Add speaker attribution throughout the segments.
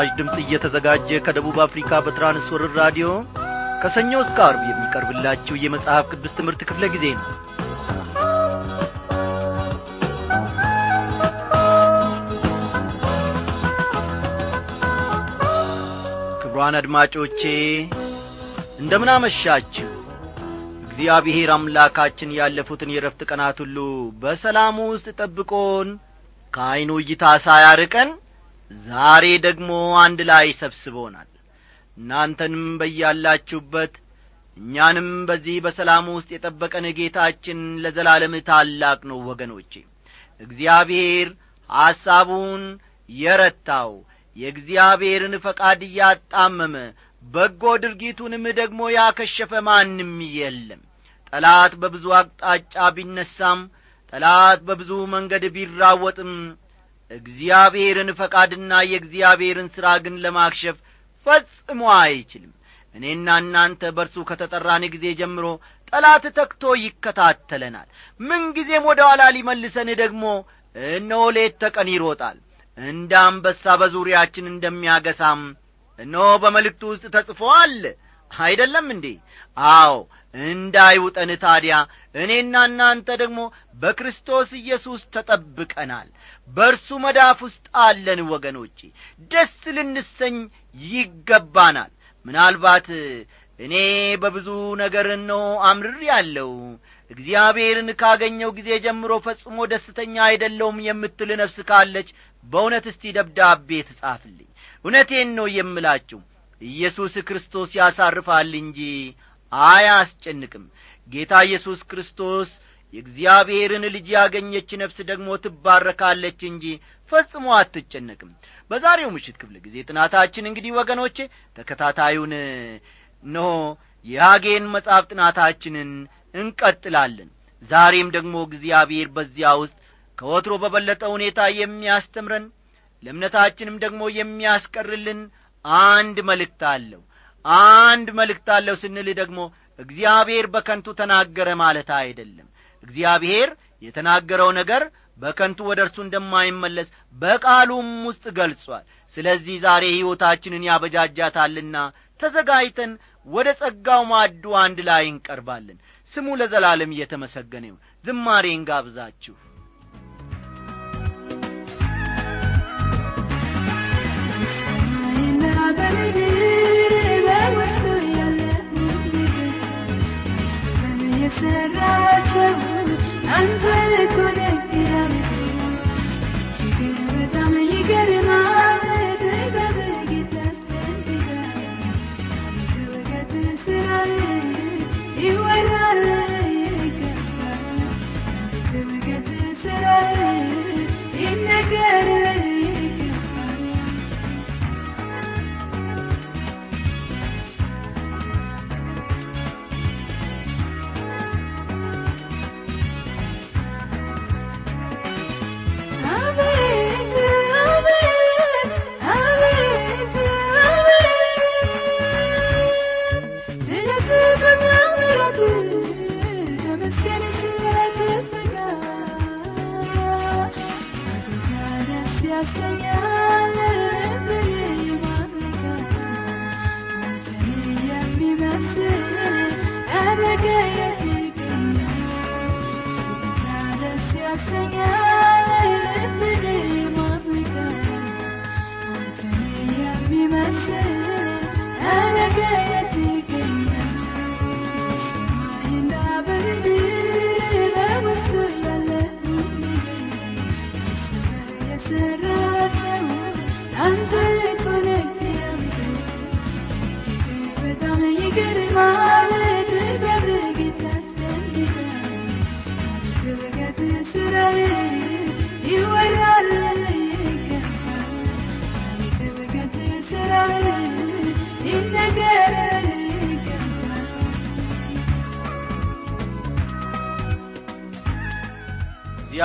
Speaker 1: ይህ ምስራች ድምፅ እየተዘጋጀ ከደቡብ አፍሪካ በትራንስወርር ራዲዮ ከሰኞ እስከ አርብ የሚቀርብላችሁ የመጽሐፍ ቅዱስ ትምህርት ክፍለ ጊዜ ነው። ክብሯን አድማጮቼ እንደምናመሻችሁ። እግዚአብሔር አምላካችን ያለፉትን የረፍት ቀናት ሁሉ በሰላሙ ውስጥ ጠብቆን ከዐይኑ እይታ ሳያርቀን ዛሬ ደግሞ አንድ ላይ ሰብስቦናል። እናንተንም በያላችሁበት እኛንም በዚህ በሰላሙ ውስጥ የጠበቀን ጌታችን ለዘላለም ታላቅ ነው ወገኖቼ። እግዚአብሔር ሐሳቡን የረታው የእግዚአብሔርን ፈቃድ እያጣመመ በጎ ድርጊቱንም ደግሞ ያከሸፈ ማንም የለም። ጠላት በብዙ አቅጣጫ ቢነሳም ጠላት በብዙ መንገድ ቢራወጥም እግዚአብሔርን ፈቃድና የእግዚአብሔርን ሥራ ግን ለማክሸፍ ፈጽሞ አይችልም። እኔና እናንተ በርሱ ከተጠራን ጊዜ ጀምሮ ጠላት ተክቶ ይከታተለናል። ምንጊዜም ወደ ኋላ ሊመልሰን ደግሞ እነሆ ሌት ተቀን ይሮጣል። እንደ አንበሳ በዙሪያችን እንደሚያገሳም እነሆ በመልእክቱ ውስጥ ተጽፎ አለ። አይደለም እንዴ? አዎ እንዳይውጠን ታዲያ እኔና እናንተ ደግሞ በክርስቶስ ኢየሱስ ተጠብቀናል በእርሱ መዳፍ ውስጥ አለን ወገኖቼ። ደስ ልንሰኝ ይገባናል። ምናልባት እኔ በብዙ ነገር ነው አምርር ያለው እግዚአብሔርን ካገኘው ጊዜ ጀምሮ ፈጽሞ ደስተኛ አይደለውም የምትል ነፍስ ካለች በእውነት እስቲ ደብዳቤ ትጻፍልኝ። እውነቴን ነው የምላችሁ ኢየሱስ ክርስቶስ ያሳርፋል እንጂ አያስጨንቅም። ጌታ ኢየሱስ ክርስቶስ የእግዚአብሔርን ልጅ ያገኘች ነፍስ ደግሞ ትባረካለች እንጂ ፈጽሞ አትጨነቅም። በዛሬው ምሽት ክፍለ ጊዜ ጥናታችን እንግዲህ ወገኖቼ ተከታታዩን ኖ የሐጌን መጽሐፍ ጥናታችንን እንቀጥላለን። ዛሬም ደግሞ እግዚአብሔር በዚያ ውስጥ ከወትሮ በበለጠ ሁኔታ የሚያስተምረን ለእምነታችንም ደግሞ የሚያስቀርልን አንድ መልእክት አለው። አንድ መልእክት አለው ስንል ደግሞ እግዚአብሔር በከንቱ ተናገረ ማለት አይደለም እግዚአብሔር የተናገረው ነገር በከንቱ ወደ እርሱ እንደማይመለስ በቃሉም ውስጥ ገልጿል። ስለዚህ ዛሬ ሕይወታችንን ያበጃጃታልና ተዘጋጅተን ወደ ጸጋው ማዱ አንድ ላይ እንቀርባለን። ስሙ ለዘላለም እየተመሰገነ ይሁን። ዝማሬን ጋብዛችሁ
Speaker 2: አንተ ኮነ በጣም ይገርማል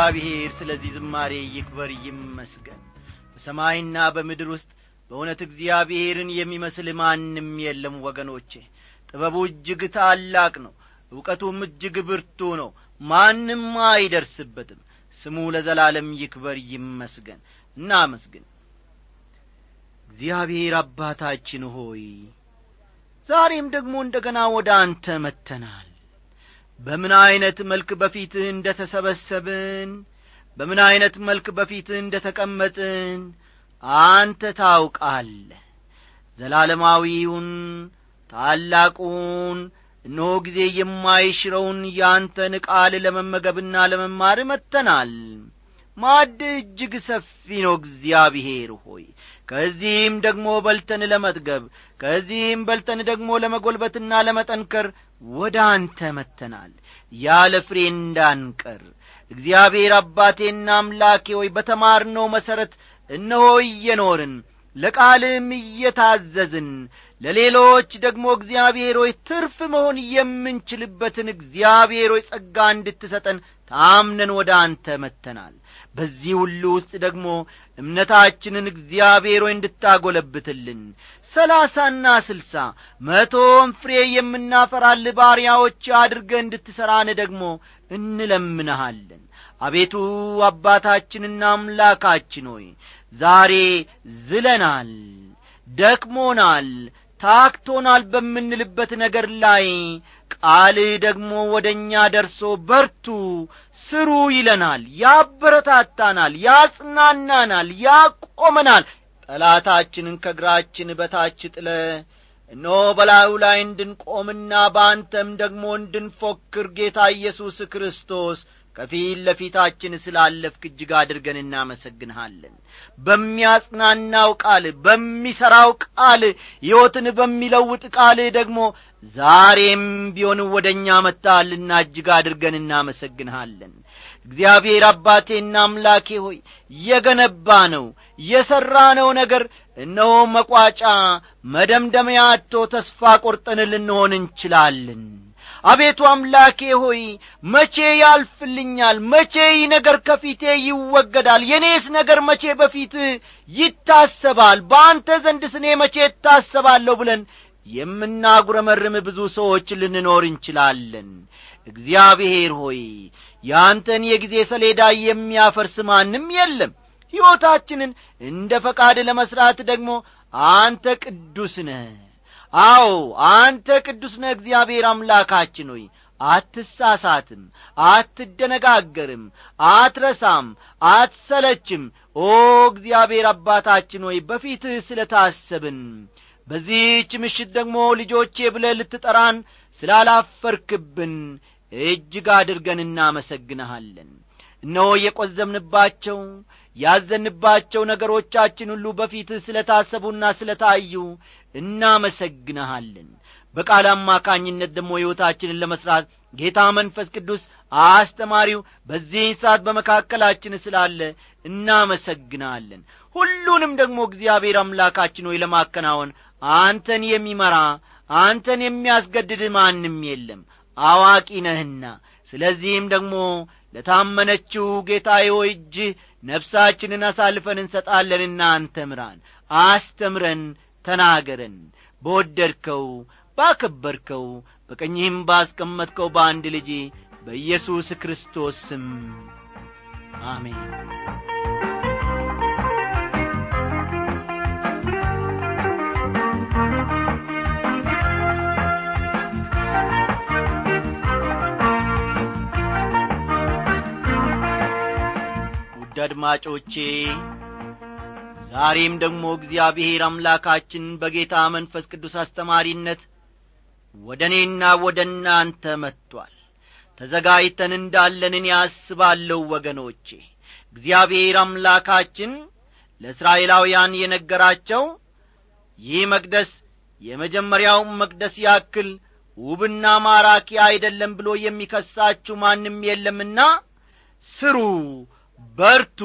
Speaker 1: እግዚአብሔር ስለዚህ ዝማሬ ይክበር ይመስገን። በሰማይና በምድር ውስጥ በእውነት እግዚአብሔርን የሚመስል ማንም የለም ወገኖቼ። ጥበቡ እጅግ ታላቅ ነው እውቀቱም እጅግ ብርቱ ነው ማንም አይደርስበትም። ስሙ ለዘላለም ይክበር ይመስገን። እናመስግን። እግዚአብሔር አባታችን ሆይ ዛሬም ደግሞ እንደ ገና ወደ አንተ መጥተናል በምን ዐይነት መልክ በፊትህ እንደ ተሰበሰብን በምን ዐይነት መልክ በፊትህ እንደ ተቀመጥን አንተ ታውቃለህ። ዘላለማዊውን ታላቁን እነሆ ጊዜ የማይሽረውን ያንተን ቃል ለመመገብና ለመማር መጥተናል። ማድ እጅግ ሰፊ ነው። እግዚአብሔር ሆይ ከዚህም ደግሞ በልተን ለመጥገብ ከዚህም በልተን ደግሞ ለመጐልበትና ለመጠንከር ወደ አንተ መጥተናል። ያለ ፍሬ እንዳንቀር እግዚአብሔር አባቴና አምላኬ ሆይ በተማርነው መሠረት እነሆ እየኖርን ለቃልም እየታዘዝን ለሌሎች ደግሞ እግዚአብሔር ሆይ ትርፍ መሆን የምንችልበትን እግዚአብሔር ሆይ ጸጋ እንድትሰጠን ታምነን ወደ አንተ መጥተናል በዚህ ሁሉ ውስጥ ደግሞ እምነታችንን እግዚአብሔር ሆይ እንድታጐለብትልን ሰላሳና ስልሳ መቶም ፍሬ የምናፈራል ባሪያዎች አድርገ እንድትሠራን ደግሞ እንለምንሃለን። አቤቱ አባታችንና አምላካችን ሆይ ዛሬ ዝለናል ደክሞናል ታክቶናል በምንልበት ነገር ላይ ቃልህ ደግሞ ወደ እኛ ደርሶ በርቱ ስሩ ይለናል ያበረታታናል ያጽናናናል ያቆመናል። ጠላታችንን ከእግራችን በታች ጥለ እነሆ በላዩ ላይ እንድንቆምና በአንተም ደግሞ እንድንፎክር ጌታ ኢየሱስ ክርስቶስ ከፊት ለፊታችን ስላለፍክ እጅግ አድርገን እናመሰግንሃለን በሚያጽናናው ቃል በሚሠራው ቃል ሕይወትን በሚለውጥ ቃል ደግሞ ዛሬም ቢሆን ወደ እኛ መጥተሃልና እጅግ አድርገን እናመሰግንሃለን። እግዚአብሔር አባቴና አምላኬ ሆይ የገነባ ነው የሠራነው ነገር እነሆ መቋጫ መደምደሚያ አጥቶ ተስፋ ቈርጠን ልንሆን እንችላለን አቤቱ አምላኬ ሆይ መቼ ያልፍልኛል? መቼ ይህ ነገር ከፊቴ ይወገዳል? የኔስ ነገር መቼ በፊት ይታሰባል? በአንተ ዘንድ ስኔ መቼ እታሰባለሁ? ብለን የምናጉረመርም ብዙ ሰዎች ልንኖር እንችላለን። እግዚአብሔር ሆይ ያንተን የጊዜ ሰሌዳ የሚያፈርስ ማንም የለም። ሕይወታችንን እንደ ፈቃድ ለመሥራት ደግሞ አንተ ቅዱስ ነህ አዎ አንተ ቅዱስ ነህ እግዚአብሔር አምላካችን ሆይ። አትሳሳትም አትደነጋገርም አትረሳም አትሰለችም። ኦ እግዚአብሔር አባታችን ሆይ በፊትህ ስለ ታሰብን በዚህች ምሽት ደግሞ ልጆቼ ብለ ልትጠራን ስላላፈርክብን እጅግ አድርገን እናመሰግንሃለን። እነሆ የቈዘምንባቸው ያዘንባቸው ነገሮቻችን ሁሉ በፊትህ ስለ ታሰቡና ስለ ታዩ እናመሰግንሃለን። በቃል አማካኝነት ደግሞ ሕይወታችንን ለመሥራት ጌታ መንፈስ ቅዱስ አስተማሪው በዚህን ሰዓት በመካከላችን ስላለ እናመሰግናለን። ሁሉንም ደግሞ እግዚአብሔር አምላካችን ሆይ ለማከናወን አንተን የሚመራ አንተን የሚያስገድድ ማንም የለም። አዋቂ ነህና። ስለዚህም ደግሞ ለታመነችው ጌታዬ እጅህ ነፍሳችንን አሳልፈን እንሰጣለንና አንተ ምራን አስተምረን ተናገረን በወደድከው ባከበርከው በቀኝህም ባስቀመጥከው በአንድ ልጅ በኢየሱስ ክርስቶስ ስም አሜን። ውድ አድማጮቼ ዛሬም ደግሞ እግዚአብሔር አምላካችን በጌታ መንፈስ ቅዱስ አስተማሪነት ወደ እኔና ወደ እናንተ መጥቶአል ተዘጋጅተን እንዳለንን ያስባለሁ ወገኖቼ። እግዚአብሔር አምላካችን ለእስራኤላውያን የነገራቸው ይህ መቅደስ የመጀመሪያው መቅደስ ያክል ውብና ማራኪ አይደለም ብሎ የሚከሳችሁ ማንም የለምና ስሩ በርቱ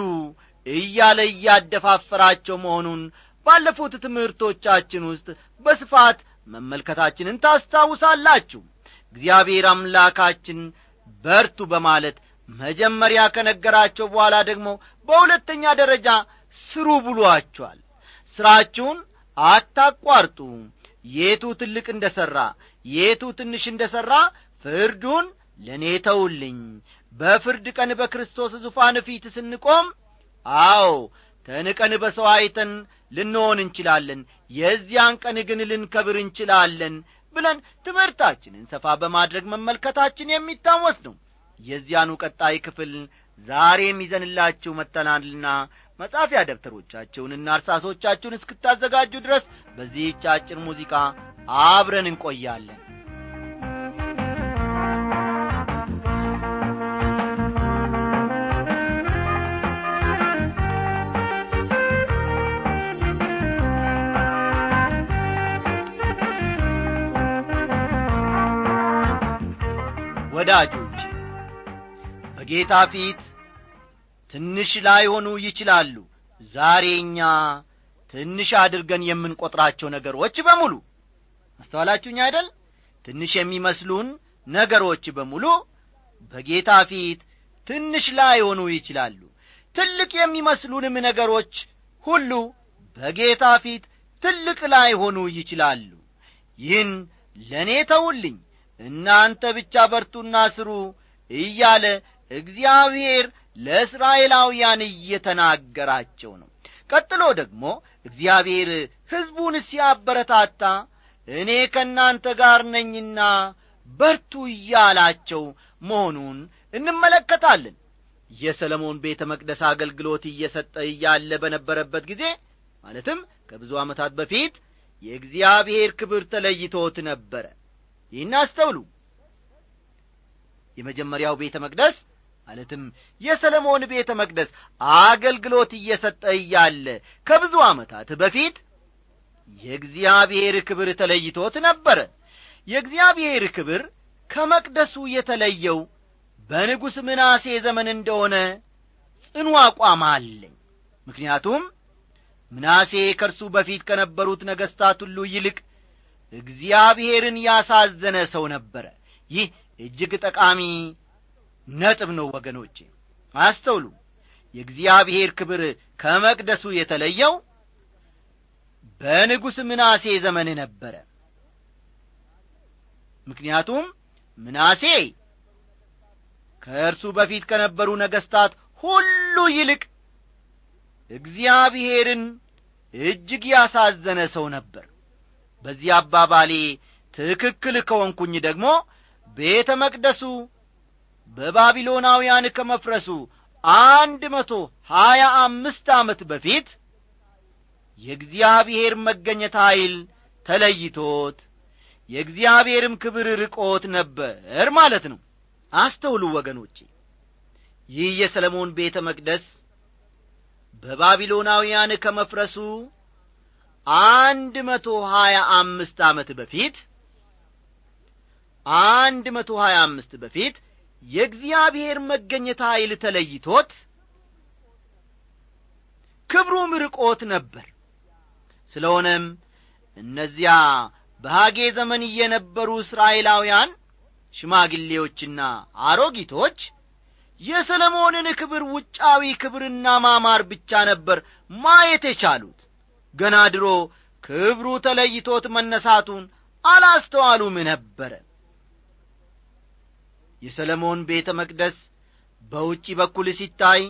Speaker 1: እያለ እያደፋፈራቸው መሆኑን ባለፉት ትምህርቶቻችን ውስጥ በስፋት መመልከታችንን ታስታውሳላችሁ። እግዚአብሔር አምላካችን በርቱ በማለት መጀመሪያ ከነገራቸው በኋላ ደግሞ በሁለተኛ ደረጃ ስሩ ብሏቸዋል። ሥራችሁን አታቋርጡ። የቱ ትልቅ እንደ ሠራ የቱ ትንሽ እንደ ሠራ ፍርዱን ለእኔ ተውልኝ። በፍርድ ቀን በክርስቶስ ዙፋን ፊት ስንቆም አዎ ተንቀን በሰው አይተን ልንሆን እንችላለን። የዚያን ቀን ግን ልንከብር እንችላለን ብለን ትምህርታችንን ሰፋ በማድረግ መመልከታችን የሚታወስ ነው። የዚያኑ ቀጣይ ክፍል ዛሬም ይዘንላችሁ መጥተናልና መጻፊያ ደብተሮቻችሁንና እርሳሶቻችሁን እስክታዘጋጁ ድረስ በዚህች አጭር ሙዚቃ አብረን እንቆያለን ወዳጆች በጌታ ፊት ትንሽ ላይሆኑ ይችላሉ። ዛሬ እኛ ትንሽ አድርገን የምንቈጥራቸው ነገሮች በሙሉ አስተዋላችሁኝ አይደል? ትንሽ የሚመስሉን ነገሮች በሙሉ በጌታ ፊት ትንሽ ላይሆኑ ይችላሉ። ትልቅ የሚመስሉንም ነገሮች ሁሉ በጌታ ፊት ትልቅ ላይሆኑ ይችላሉ። ይህን ለእኔ ተውልኝ እናንተ ብቻ በርቱና ስሩ እያለ እግዚአብሔር ለእስራኤላውያን እየተናገራቸው ነው። ቀጥሎ ደግሞ እግዚአብሔር ሕዝቡን ሲያበረታታ እኔ ከእናንተ ጋር ነኝና በርቱ እያላቸው መሆኑን እንመለከታለን። የሰለሞን ቤተ መቅደስ አገልግሎት እየሰጠ እያለ በነበረበት ጊዜ ማለትም ከብዙ ዓመታት በፊት የእግዚአብሔር ክብር ተለይቶት ነበረ ይህን አስተውሉ። የመጀመሪያው ቤተ መቅደስ ማለትም የሰለሞን ቤተ መቅደስ አገልግሎት እየሰጠ እያለ ከብዙ ዓመታት በፊት የእግዚአብሔር ክብር ተለይቶት ነበረ። የእግዚአብሔር ክብር ከመቅደሱ የተለየው በንጉሥ ምናሴ ዘመን እንደሆነ ጽኑ አቋም አለኝ። ምክንያቱም ምናሴ ከእርሱ በፊት ከነበሩት ነገሥታት ሁሉ ይልቅ እግዚአብሔርን ያሳዘነ ሰው ነበረ። ይህ እጅግ ጠቃሚ ነጥብ ነው ወገኖቼ። አስተውሉ። የእግዚአብሔር ክብር ከመቅደሱ የተለየው በንጉሥ ምናሴ ዘመን ነበረ። ምክንያቱም ምናሴ ከእርሱ በፊት ከነበሩ ነገሥታት ሁሉ ይልቅ እግዚአብሔርን እጅግ ያሳዘነ ሰው ነበር በዚህ አባባሌ ትክክል ከሆንኩኝ ደግሞ ቤተ መቅደሱ በባቢሎናውያን ከመፍረሱ አንድ መቶ ሀያ አምስት ዓመት በፊት የእግዚአብሔር መገኘት ኀይል ተለይቶት የእግዚአብሔርም ክብር ርቆት ነበር ማለት ነው። አስተውሉ ወገኖቼ ይህ የሰለሞን ቤተ መቅደስ በባቢሎናውያን ከመፍረሱ አንድ መቶ ሀያ አምስት ዓመት በፊት አንድ መቶ ሀያ አምስት በፊት የእግዚአብሔር መገኘት ኀይል ተለይቶት ክብሩም ርቆት ነበር። ስለሆነም እነዚያ በሐጌ ዘመን የነበሩ እስራኤላውያን ሽማግሌዎችና አሮጊቶች የሰለሞንን ክብር ውጫዊ ክብርና ማማር ብቻ ነበር ማየት የቻሉት ገና ድሮ ክብሩ ተለይቶት መነሳቱን አላስተዋሉም ነበረ የሰለሞን ቤተ መቅደስ በውጪ በኩል ሲታይ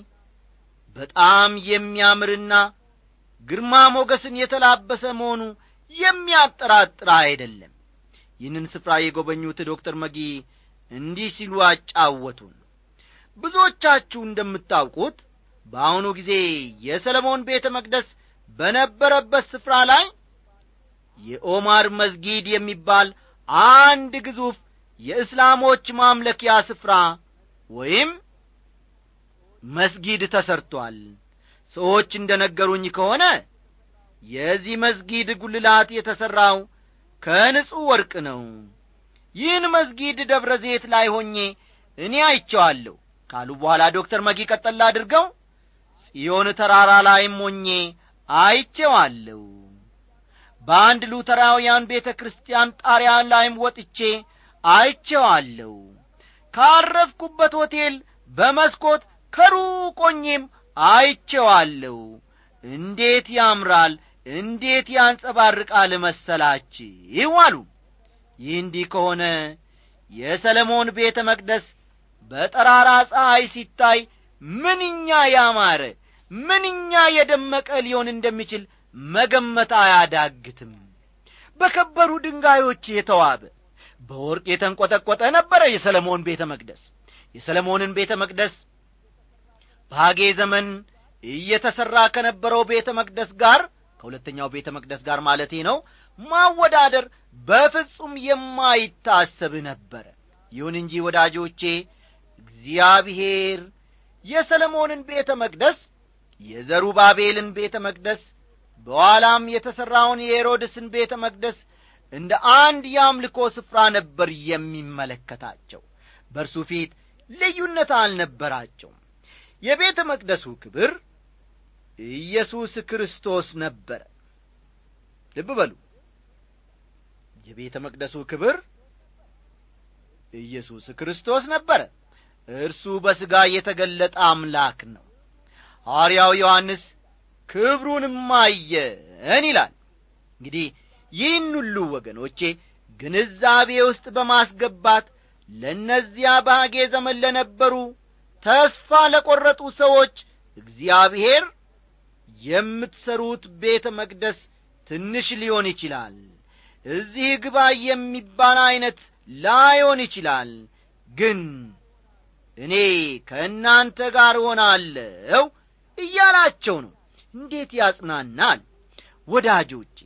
Speaker 1: በጣም የሚያምርና ግርማ ሞገስን የተላበሰ መሆኑ የሚያጠራጥር አይደለም። ይህንን ስፍራ የጐበኙት ዶክተር መጊ እንዲህ ሲሉ አጫወቱን። ብዙዎቻችሁ እንደምታውቁት በአሁኑ ጊዜ የሰለሞን ቤተ መቅደስ በነበረበት ስፍራ ላይ የኦማር መዝጊድ የሚባል አንድ ግዙፍ የእስላሞች ማምለኪያ ስፍራ ወይም መስጊድ ተሰርቶአል ሰዎች እንደ ነገሩኝ ከሆነ የዚህ መስጊድ ጉልላት የተሠራው ከንጹሕ ወርቅ ነው። ይህን መስጊድ ደብረ ዘይት ላይ ሆኜ እኔ አይቼዋለሁ ካሉ በኋላ ዶክተር መጊ ቀጠል አድርገው ጽዮን ተራራ ላይም ሆኜ አይቼዋለሁ። በአንድ ሉተራውያን ቤተ ክርስቲያን ጣሪያ ላይም ወጥቼ አይቼዋለሁ። ካረፍኩበት ሆቴል በመስኮት ከሩቆኜም አይቼዋለሁ። እንዴት ያምራል! እንዴት ያንጸባርቃል መሰላችሁ አሉ። ይህ እንዲህ ከሆነ የሰለሞን ቤተ መቅደስ በጠራራ ፀሐይ ሲታይ ምንኛ ያማረ ምንኛ የደመቀ ሊሆን እንደሚችል መገመት አያዳግትም። በከበሩ ድንጋዮች የተዋበ በወርቅ የተንቈጠቈጠ ነበረ የሰለሞን ቤተ መቅደስ። የሰለሞንን ቤተ መቅደስ በሐጌ ዘመን እየተሠራ ከነበረው ቤተ መቅደስ ጋር ከሁለተኛው ቤተ መቅደስ ጋር ማለቴ ነው ማወዳደር በፍጹም የማይታሰብ ነበረ። ይሁን እንጂ ወዳጆቼ እግዚአብሔር የሰለሞንን ቤተ መቅደስ የዘሩባቤልን ቤተ መቅደስ በኋላም የተሠራውን የሄሮድስን ቤተ መቅደስ እንደ አንድ የአምልኮ ስፍራ ነበር የሚመለከታቸው። በእርሱ ፊት ልዩነት አልነበራቸውም። የቤተ መቅደሱ ክብር ኢየሱስ ክርስቶስ ነበረ። ልብ በሉ። የቤተ መቅደሱ ክብር ኢየሱስ ክርስቶስ ነበረ። እርሱ በሥጋ የተገለጠ አምላክ ነው ሐዋርያው ዮሐንስ ክብሩንም አየን ይላል። እንግዲህ ይህን ሁሉ ወገኖቼ ግንዛቤ ውስጥ በማስገባት ለእነዚያ ባጌ ዘመን ለነበሩ ተስፋ ለቈረጡ ሰዎች እግዚአብሔር የምትሠሩት ቤተ መቅደስ ትንሽ ሊሆን ይችላል እዚህ ግባ የሚባል ዐይነት ላይሆን ይችላል። ግን እኔ ከእናንተ ጋር ሆናለሁ እያላቸው ነው። እንዴት ያጽናናል? ወዳጆቼ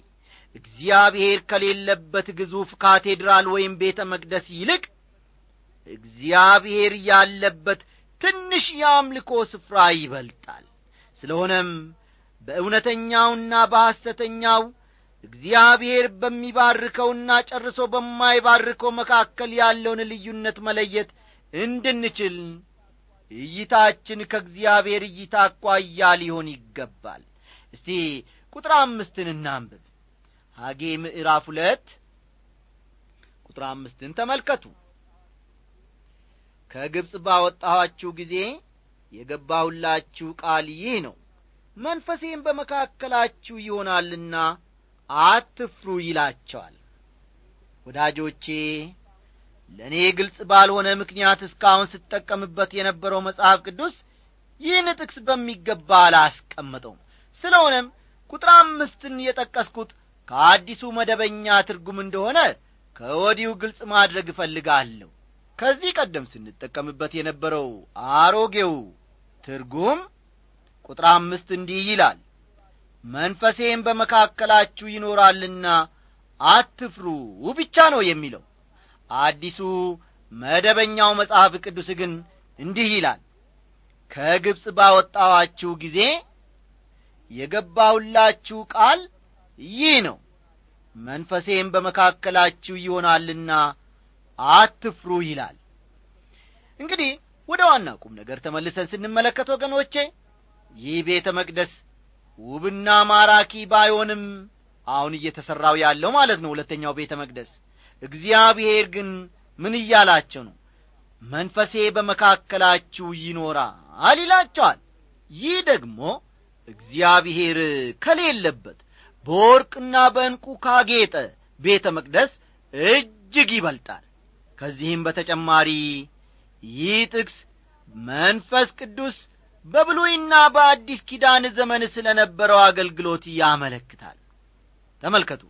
Speaker 1: እግዚአብሔር ከሌለበት ግዙፍ ካቴድራል ወይም ቤተ መቅደስ ይልቅ እግዚአብሔር ያለበት ትንሽ የአምልኮ ስፍራ ይበልጣል። ስለሆነም በእውነተኛውና በሐሰተኛው እግዚአብሔር በሚባርከውና ጨርሶ በማይባርከው መካከል ያለውን ልዩነት መለየት እንድንችል እይታችን ከእግዚአብሔር እይታ አኳያ ሊሆን ይገባል። እስቲ ቁጥር አምስትን እናንብብ። ሐጌ ምዕራፍ ሁለት። ቁጥር አምስትን ተመልከቱ። ከግብፅ ባወጣኋችሁ ጊዜ የገባሁላችሁ ቃል ይህ ነው። መንፈሴም በመካከላችሁ ይሆናልና አትፍሩ ይላቸዋል። ወዳጆቼ ለእኔ ግልጽ ባልሆነ ምክንያት እስካሁን ስጠቀምበት የነበረው መጽሐፍ ቅዱስ ይህን ጥቅስ በሚገባ አላስቀመጠውም። ስለሆነም ቁጥር አምስትን የጠቀስኩት ከአዲሱ መደበኛ ትርጉም እንደሆነ ከወዲሁ ግልጽ ማድረግ እፈልጋለሁ። ከዚህ ቀደም ስንጠቀምበት የነበረው አሮጌው ትርጉም ቁጥር አምስት እንዲህ ይላል መንፈሴም በመካከላችሁ ይኖራልና አትፍሩ ብቻ ነው የሚለው አዲሱ መደበኛው መጽሐፍ ቅዱስ ግን እንዲህ ይላል። ከግብፅ ባወጣዋችሁ ጊዜ የገባሁላችሁ ቃል ይህ ነው። መንፈሴም በመካከላችሁ ይሆናልና አትፍሩ ይላል። እንግዲህ ወደ ዋና ቁም ነገር ተመልሰን ስንመለከት ወገኖቼ ይህ ቤተ መቅደስ ውብና ማራኪ ባይሆንም አሁን እየተሠራው ያለው ማለት ነው። ሁለተኛው ቤተ መቅደስ እግዚአብሔር ግን ምን እያላቸው ነው? መንፈሴ በመካከላችሁ ይኖራል ይላቸዋል። ይህ ደግሞ እግዚአብሔር ከሌለበት በወርቅና በዕንቁ ካጌጠ ቤተ መቅደስ እጅግ ይበልጣል። ከዚህም በተጨማሪ ይህ ጥቅስ መንፈስ ቅዱስ በብሉይና በአዲስ ኪዳን ዘመን ስለ ነበረው አገልግሎት ያመለክታል። ተመልከቱ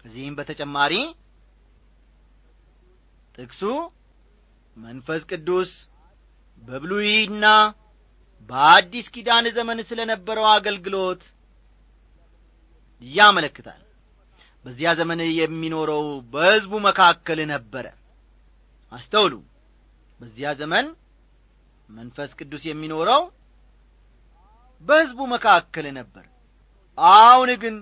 Speaker 1: ከዚህም በተጨማሪ ጥቅሱ መንፈስ ቅዱስ በብሉይና በአዲስ ኪዳን ዘመን ስለ ነበረው አገልግሎት ያመለክታል። በዚያ ዘመን የሚኖረው በሕዝቡ መካከል ነበረ። አስተውሉ። በዚያ ዘመን መንፈስ ቅዱስ የሚኖረው በሕዝቡ መካከል ነበር። አሁን ግን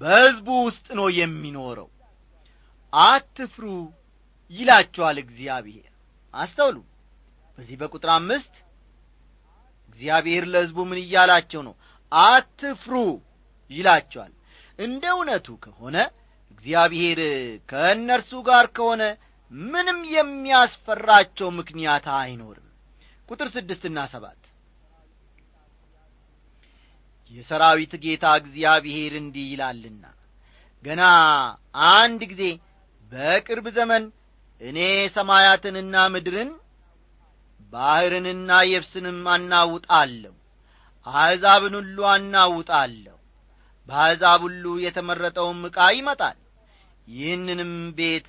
Speaker 1: በሕዝቡ ውስጥ ነው የሚኖረው። አትፍሩ ይላቸዋል እግዚአብሔር። አስተውሉ። በዚህ በቁጥር አምስት እግዚአብሔር ለሕዝቡ ምን እያላቸው ነው? አትፍሩ ይላቸዋል እንደ እውነቱ ከሆነ እግዚአብሔር ከእነርሱ ጋር ከሆነ ምንም የሚያስፈራቸው ምክንያት አይኖርም። ቁጥር ስድስትና ሰባት የሰራዊት ጌታ እግዚአብሔር እንዲህ ይላልና ገና አንድ ጊዜ በቅርብ ዘመን እኔ ሰማያትንና ምድርን ባሕርንና የብስንም አናውጣለሁ አሕዛብን ሁሉ አናውጣለሁ በአሕዛብ ሁሉ የተመረጠውም ዕቃ ይመጣል ይህንንም ቤት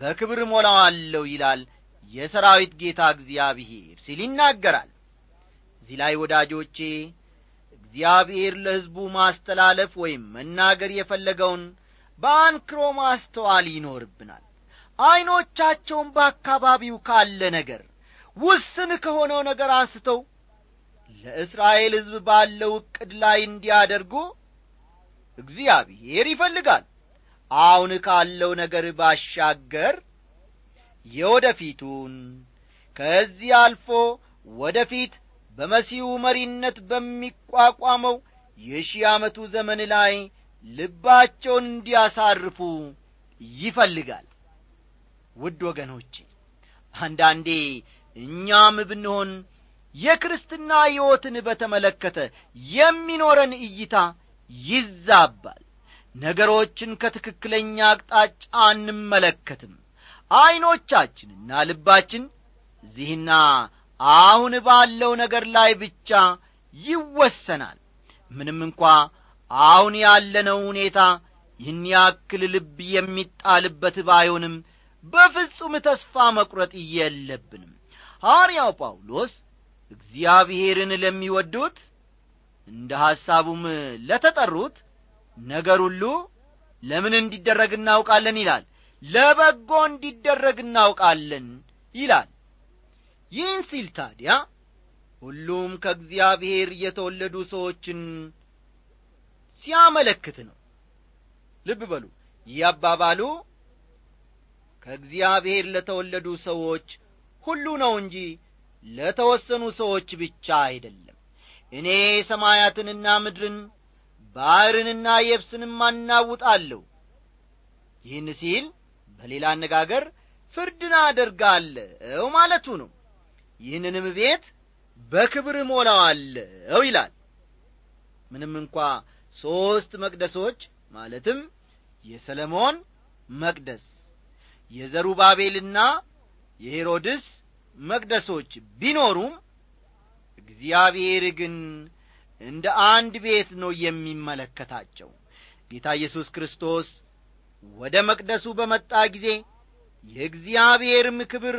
Speaker 1: በክብር ሞላዋለሁ ይላል የሰራዊት ጌታ እግዚአብሔር ሲል ይናገራል። እዚህ ላይ ወዳጆቼ እግዚአብሔር ለሕዝቡ ማስተላለፍ ወይም መናገር የፈለገውን በአንክሮ ማስተዋል ይኖርብናል። ዐይኖቻቸውን በአካባቢው ካለ ነገር ውስን ከሆነው ነገር አንስተው ለእስራኤል ሕዝብ ባለው ዕቅድ ላይ እንዲያደርጉ እግዚአብሔር ይፈልጋል። አሁን ካለው ነገር ባሻገር የወደፊቱን ከዚህ አልፎ ወደፊት በመሲሁ መሪነት በሚቋቋመው የሺህ ዓመቱ ዘመን ላይ ልባቸውን እንዲያሳርፉ ይፈልጋል። ውድ ወገኖቼ አንዳንዴ እኛም ብንሆን የክርስትና ሕይወትን በተመለከተ የሚኖረን እይታ ይዛባል። ነገሮችን ከትክክለኛ አቅጣጫ አንመለከትም። ዐይኖቻችንና ልባችን እዚህና አሁን ባለው ነገር ላይ ብቻ ይወሰናል። ምንም እንኳ አሁን ያለነው ሁኔታ ይህን ያክል ልብ የሚጣልበት ባይሆንም በፍጹም ተስፋ መቁረጥ የለብንም። ሐዋርያው ጳውሎስ እግዚአብሔርን ለሚወዱት እንደ ሐሳቡም ለተጠሩት ነገር ሁሉ ለምን እንዲደረግ እናውቃለን ይላል? ለበጎ እንዲደረግ እናውቃለን ይላል ይህን ሲል ታዲያ ሁሉም ከእግዚአብሔር የተወለዱ ሰዎችን ሲያመለክት ነው። ልብ በሉ ይህ አባባሉ ከእግዚአብሔር ለተወለዱ ሰዎች ሁሉ ነው እንጂ ለተወሰኑ ሰዎች ብቻ አይደለም። እኔ ሰማያትንና ምድርን ባሕርንና የብስንም አናውጣለሁ። ይህን ሲል በሌላ አነጋገር ፍርድን አደርጋለሁ ማለቱ ነው ይህንንም ቤት በክብር ሞላዋለሁ ይላል። ምንም እንኳ ሦስት መቅደሶች ማለትም የሰለሞን መቅደስ የዘሩባቤልና የሄሮድስ መቅደሶች ቢኖሩም እግዚአብሔር ግን እንደ አንድ ቤት ነው የሚመለከታቸው። ጌታ ኢየሱስ ክርስቶስ ወደ መቅደሱ በመጣ ጊዜ የእግዚአብሔርም ክብር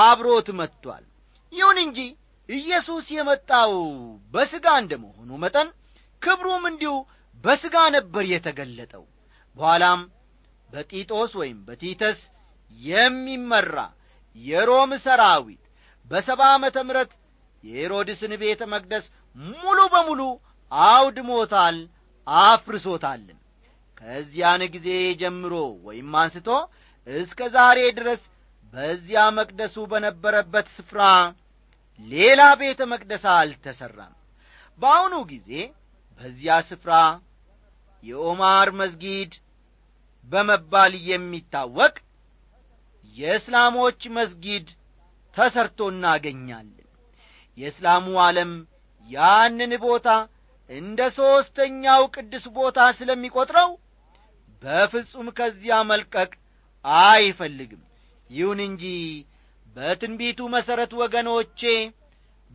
Speaker 1: አብሮት መጥቶአል ይሁን እንጂ ኢየሱስ የመጣው በሥጋ እንደ መሆኑ መጠን ክብሩም እንዲሁ በሥጋ ነበር የተገለጠው። በኋላም በጢጦስ ወይም በቲተስ የሚመራ የሮም ሰራዊት በሰባ ዓመተ ምረት የሄሮድስን ቤተ መቅደስ ሙሉ በሙሉ አውድሞታል አፍርሶታልን። ከዚያን ጊዜ ጀምሮ ወይም አንስቶ እስከ ዛሬ ድረስ በዚያ መቅደሱ በነበረበት ስፍራ ሌላ ቤተ መቅደስ አልተሠራም በአሁኑ ጊዜ በዚያ ስፍራ የኦማር መዝጊድ በመባል የሚታወቅ የእስላሞች መስጊድ ተሰርቶ እናገኛለን። የእስላሙ ዓለም ያንን ቦታ እንደ ሦስተኛው ቅዱስ ቦታ ስለሚቈጥረው በፍጹም ከዚያ መልቀቅ አይፈልግም ይሁን እንጂ በትንቢቱ መሠረት ወገኖቼ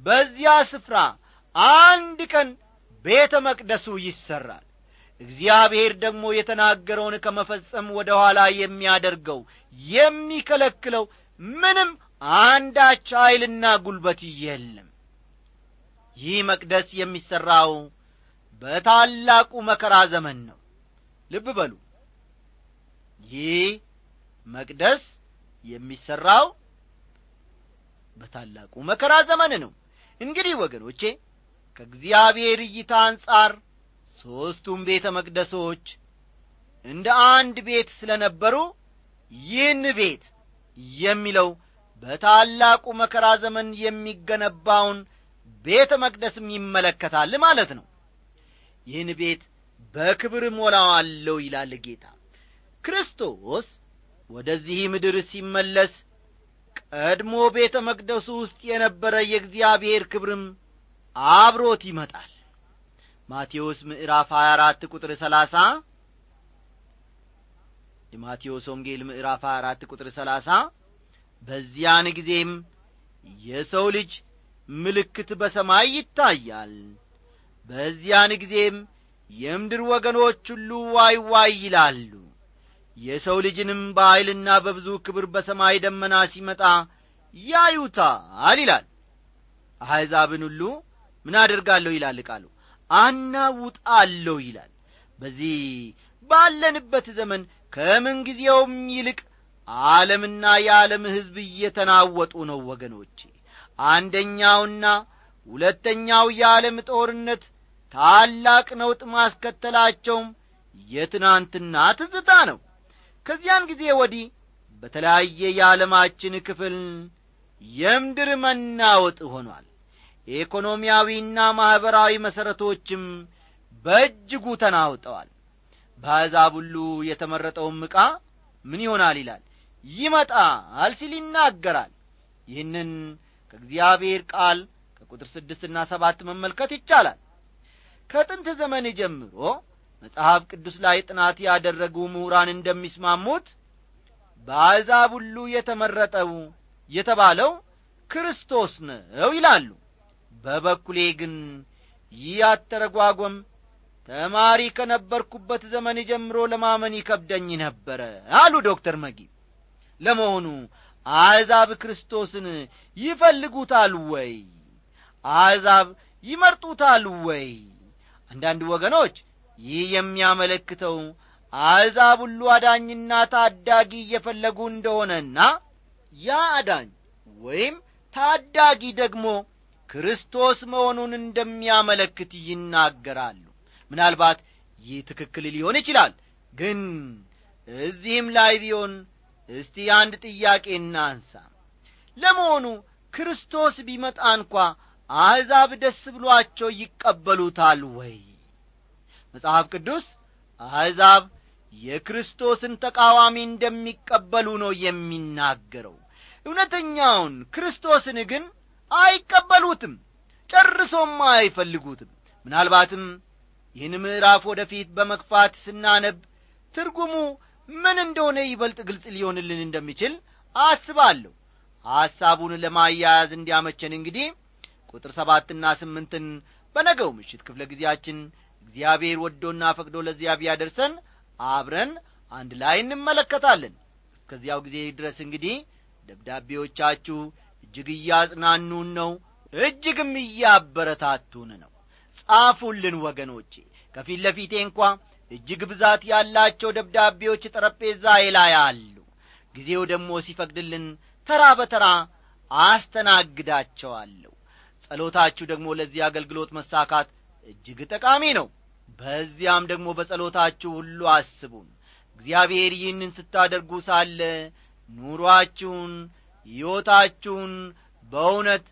Speaker 1: በዚያ ስፍራ አንድ ቀን ቤተ መቅደሱ ይሠራል እግዚአብሔር ደግሞ የተናገረውን ከመፈጸም ወደ ኋላ የሚያደርገው የሚከለክለው ምንም አንዳች ኀይልና ጉልበት የለም። ይህ መቅደስ የሚሠራው በታላቁ መከራ ዘመን ነው። ልብ በሉ። ይህ መቅደስ የሚሠራው በታላቁ መከራ ዘመን ነው። እንግዲህ ወገኖቼ ከእግዚአብሔር እይታ አንጻር ሦስቱም ቤተ መቅደሶች እንደ አንድ ቤት ስለ ነበሩ ይህን ቤት የሚለው በታላቁ መከራ ዘመን የሚገነባውን ቤተ መቅደስም ይመለከታል ማለት ነው። ይህን ቤት በክብር ሞላዋለሁ ይላል ጌታ። ክርስቶስ ወደዚህ ምድር ሲመለስ ቀድሞ ቤተ መቅደሱ ውስጥ የነበረ የእግዚአብሔር ክብርም አብሮት ይመጣል። ማቴዎስ ምዕራፍ 24 ቁጥር 30 የማቴዎስ ወንጌል ምዕራፍ 24 ቁጥር 30 በዚያን ጊዜም የሰው ልጅ ምልክት በሰማይ ይታያል። በዚያን ጊዜም የምድር ወገኖች ሁሉ ዋይ ዋይ ይላሉ የሰው ልጅንም በኀይልና በብዙ ክብር በሰማይ ደመና ሲመጣ ያዩታል ይላል። አሕዛብን ሁሉ ምን አደርጋለሁ ይላል ቃሉ? አናውጣለሁ ይላል። በዚህ ባለንበት ዘመን ከምንጊዜውም ይልቅ ዓለምና የዓለም ሕዝብ እየተናወጡ ነው ወገኖቼ። አንደኛውና ሁለተኛው የዓለም ጦርነት ታላቅ ነውጥ ማስከተላቸውም የትናንትና ትዝታ ነው ከዚያን ጊዜ ወዲህ በተለያየ የዓለማችን ክፍል የምድር መናወጥ ሆኗል። ኢኮኖሚያዊና ማኅበራዊ መሠረቶችም በእጅጉ ተናውጠዋል። በአሕዛብ ሁሉ የተመረጠውም ዕቃ ምን ይሆናል ይላል? ይመጣል ሲል ይናገራል። ይህንን ከእግዚአብሔር ቃል ከቁጥር ስድስትና ሰባት መመልከት ይቻላል። ከጥንት ዘመን ጀምሮ መጽሐፍ ቅዱስ ላይ ጥናት ያደረጉ ምሁራን እንደሚስማሙት በአሕዛብ ሁሉ የተመረጠው የተባለው ክርስቶስ ነው ይላሉ። በበኩሌ ግን ይህ አተረጓጐም ተማሪ ከነበርኩበት ዘመን ጀምሮ ለማመን ይከብደኝ ነበረ አሉ ዶክተር መጊ። ለመሆኑ አሕዛብ ክርስቶስን ይፈልጉታል ወይ? አሕዛብ ይመርጡታል ወይ? አንዳንድ ወገኖች ይህ የሚያመለክተው አሕዛብ ሁሉ አዳኝና ታዳጊ እየፈለጉ እንደሆነና ያ አዳኝ ወይም ታዳጊ ደግሞ ክርስቶስ መሆኑን እንደሚያመለክት ይናገራሉ። ምናልባት ይህ ትክክል ሊሆን ይችላል ግን እዚህም ላይ ቢሆን እስቲ አንድ ጥያቄ እናንሳ። ለመሆኑ ክርስቶስ ቢመጣ እንኳ አሕዛብ ደስ ብሏቸው ይቀበሉታል ወይ መጽሐፍ ቅዱስ አሕዛብ የክርስቶስን ተቃዋሚ እንደሚቀበሉ ነው የሚናገረው። እውነተኛውን ክርስቶስን ግን አይቀበሉትም ጨርሶም አይፈልጉትም። ምናልባትም ይህን ምዕራፍ ወደ ፊት በመግፋት ስናነብ ትርጉሙ ምን እንደሆነ ይበልጥ ግልጽ ሊሆንልን እንደሚችል አስባለሁ። ሐሳቡን ለማያያዝ እንዲያመቸን እንግዲህ ቁጥር ሰባትና ስምንትን በነገው ምሽት ክፍለ ጊዜያችን እግዚአብሔር ወዶና ፈቅዶ ለዚያ ቢያደርሰን አብረን አንድ ላይ እንመለከታለን። እስከዚያው ጊዜ ድረስ እንግዲህ ደብዳቤዎቻችሁ እጅግ እያጽናኑን ነው እጅግም እያበረታቱን ነው። ጻፉልን ወገኖቼ ከፊት ለፊቴ እንኳ እጅግ ብዛት ያላቸው ደብዳቤዎች ጠረጴዛዬ ላይ አሉ። ጊዜው ደግሞ ሲፈቅድልን ተራ በተራ አስተናግዳቸዋለሁ። ጸሎታችሁ ደግሞ ለዚህ አገልግሎት መሳካት እጅግ ጠቃሚ ነው። በዚያም ደግሞ በጸሎታችሁ ሁሉ አስቡን። እግዚአብሔር ይህንን ስታደርጉ ሳለ ኑሮአችሁን ሕይወታችሁን በእውነት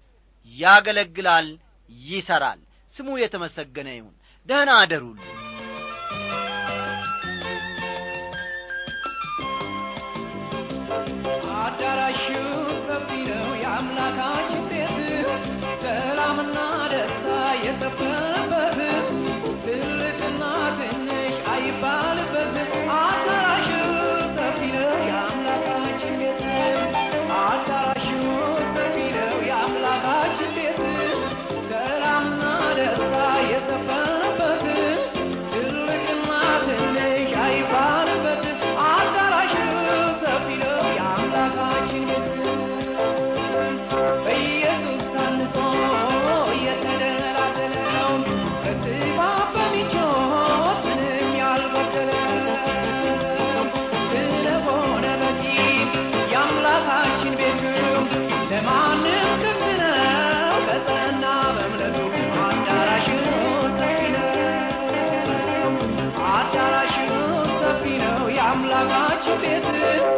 Speaker 1: ያገለግላል ይሠራል ስሙ የተመሰገነ ይሁን። ደህና አደሩልን
Speaker 3: bitte